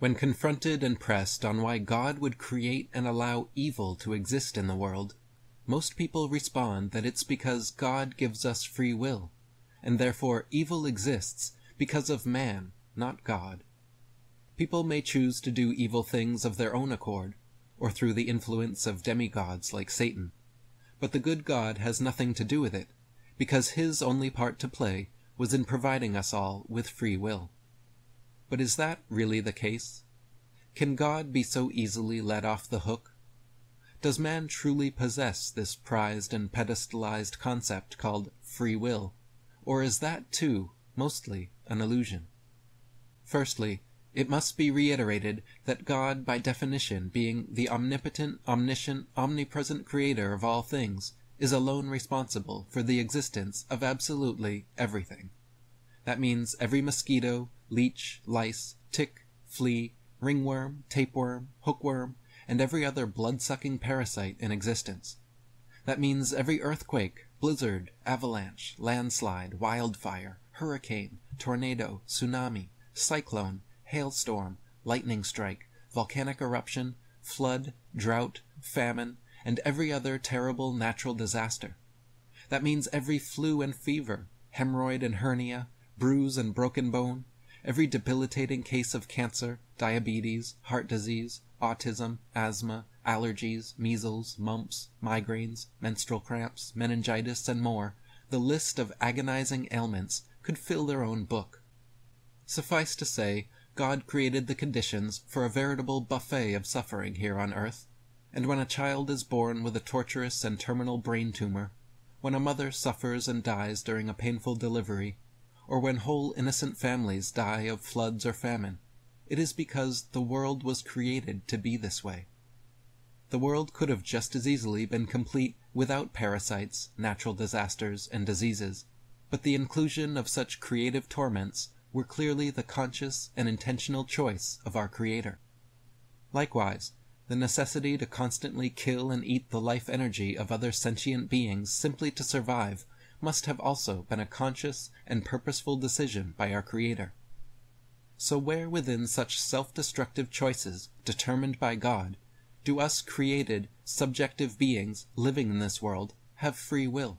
When confronted and pressed on why God would create and allow evil to exist in the world, most people respond that it's because God gives us free will, and therefore evil exists because of man, not God. People may choose to do evil things of their own accord, or through the influence of demigods like Satan, but the good God has nothing to do with it, because his only part to play was in providing us all with free will. But is that really the case? Can God be so easily let off the hook? Does man truly possess this prized and pedestalized concept called free will, or is that, too, mostly an illusion? Firstly, it must be reiterated that God, by definition, being the omnipotent, omniscient, omnipresent creator of all things, is alone responsible for the existence of absolutely everything. That means every mosquito, leech, lice, tick, flea, ringworm, tapeworm, hookworm, and every other blood-sucking parasite in existence. That means every earthquake, blizzard, avalanche, landslide, wildfire, hurricane, tornado, tsunami, cyclone, hailstorm, lightning strike, volcanic eruption, flood, drought, famine, and every other terrible natural disaster. That means every flu and fever, hemorrhoid and hernia, bruise and broken bone, every debilitating case of cancer, diabetes, heart disease, autism, asthma, allergies, measles, mumps, migraines, menstrual cramps, meningitis, and more, the list of agonizing ailments could fill their own book. Suffice to say, God created the conditions for a veritable buffet of suffering here on earth, and when a child is born with a torturous and terminal brain tumor, when a mother suffers and dies during a painful delivery, or when whole innocent families die of floods or famine, it is because the world was created to be this way. The world could have just as easily been complete without parasites, natural disasters, and diseases, but the inclusion of such creative torments were clearly the conscious and intentional choice of our Creator. Likewise, the necessity to constantly kill and eat the life energy of other sentient beings simply to survive must have also been a conscious and purposeful decision by our Creator. So where within such self-destructive choices determined by God do us created, subjective beings living in this world have free will?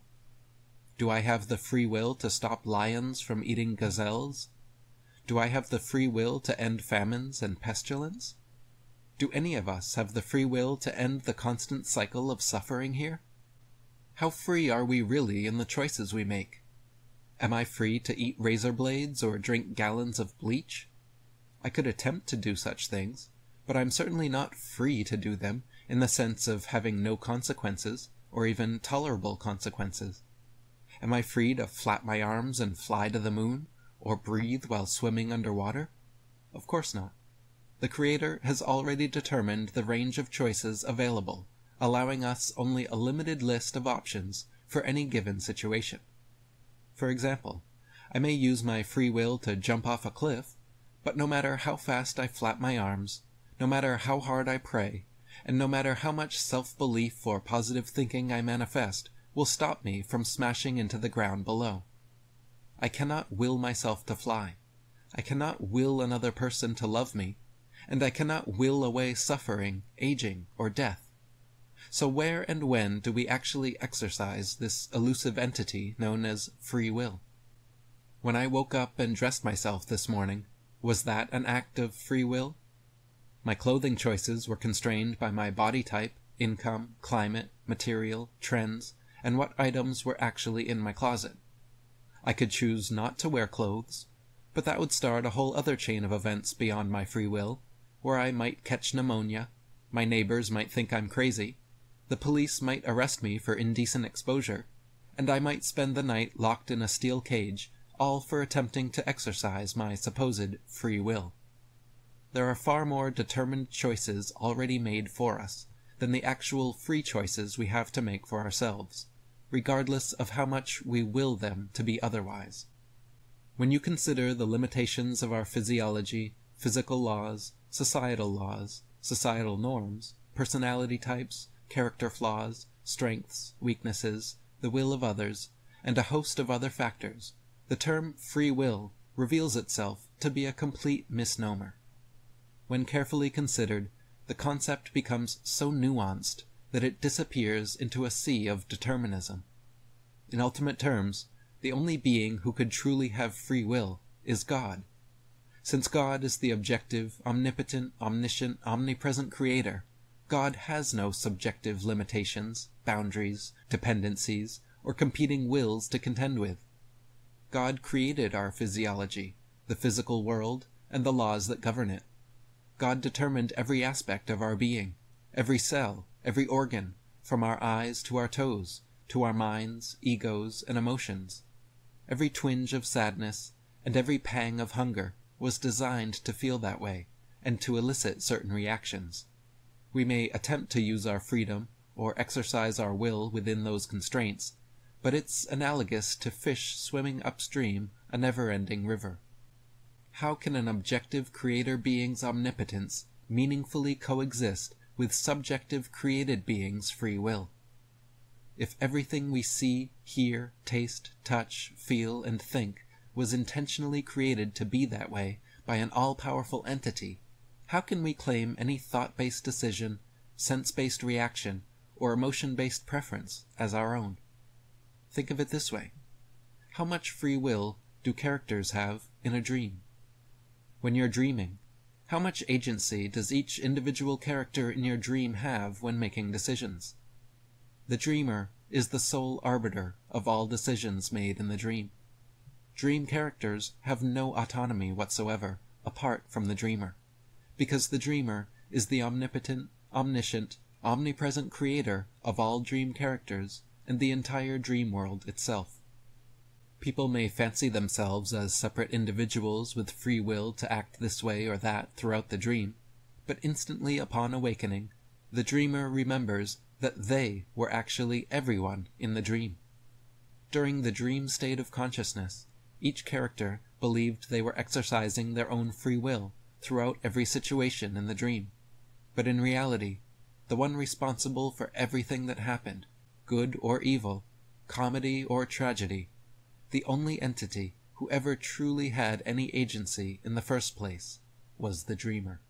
Do I have the free will to stop lions from eating gazelles? Do I have the free will to end famines and pestilence? Do any of us have the free will to end the constant cycle of suffering here? How free are we really in the choices we make? Am I free to eat razor blades or drink gallons of bleach? I could attempt to do such things, but I'm certainly not free to do them in the sense of having no consequences, or even tolerable consequences. Am I free to flap my arms and fly to the moon, or breathe while swimming underwater? Of course not. The Creator has already determined the range of choices available allowing us only a limited list of options for any given situation. For example, I may use my free will to jump off a cliff, but no matter how fast I flap my arms, no matter how hard I pray, and no matter how much self-belief or positive thinking I manifest, will stop me from smashing into the ground below. I cannot will myself to fly. I cannot will another person to love me, and I cannot will away suffering, aging, or death. So where and when do we actually exercise this elusive entity known as free will? When I woke up and dressed myself this morning, was that an act of free will? My clothing choices were constrained by my body type, income, climate, material, trends, and what items were actually in my closet. I could choose not to wear clothes, but that would start a whole other chain of events beyond my free will, where I might catch pneumonia, my neighbors might think I'm crazy, the police might arrest me for indecent exposure, and I might spend the night locked in a steel cage, all for attempting to exercise my supposed free will. There are far more determined choices already made for us than the actual free choices we have to make for ourselves, regardless of how much we will them to be otherwise. When you consider the limitations of our physiology, physical laws, societal laws, societal norms, personality types, character flaws, strengths, weaknesses, the will of others, and a host of other factors, the term free will reveals itself to be a complete misnomer. when carefully considered, the concept becomes so nuanced that it disappears into a sea of determinism. In ultimate terms, the only being who could truly have free will is God. Since God is the objective, omnipotent, omniscient, omnipresent creator, God has no subjective limitations, boundaries, dependencies, or competing wills to contend with. God created our physiology, the physical world, and the laws that govern it. God determined every aspect of our being, every cell, every organ, from our eyes to our toes, to our minds, egos, and emotions. Every twinge of sadness and every pang of hunger was designed to feel that way and to elicit certain reactions. We may attempt to use our freedom or exercise our will within those constraints, but it's analogous to fish swimming upstream a never-ending river. How can an objective creator being's omnipotence meaningfully coexist with subjective created being's free will? If everything we see, hear, taste, touch, feel, and think was intentionally created to be that way by an all-powerful entity, how can we claim any thought-based decision, sense-based reaction, or emotion-based preference as our own? Think of it this way. How much free will do characters have in a dream? When you're dreaming, how much agency does each individual character in your dream have when making decisions? The dreamer is the sole arbiter of all decisions made in the dream. Dream characters have no autonomy whatsoever apart from the dreamer, because the dreamer is the omnipotent, omniscient, omnipresent creator of all dream characters and the entire dream world itself. People may fancy themselves as separate individuals with free will to act this way or that throughout the dream, but instantly upon awakening, the dreamer remembers that they were actually everyone in the dream. During the dream state of consciousness, each character believed they were exercising their own free will throughout every situation in the dream. But in reality, the one responsible for everything that happened, good or evil, comedy or tragedy, the only entity who ever truly had any agency in the first place, was the dreamer.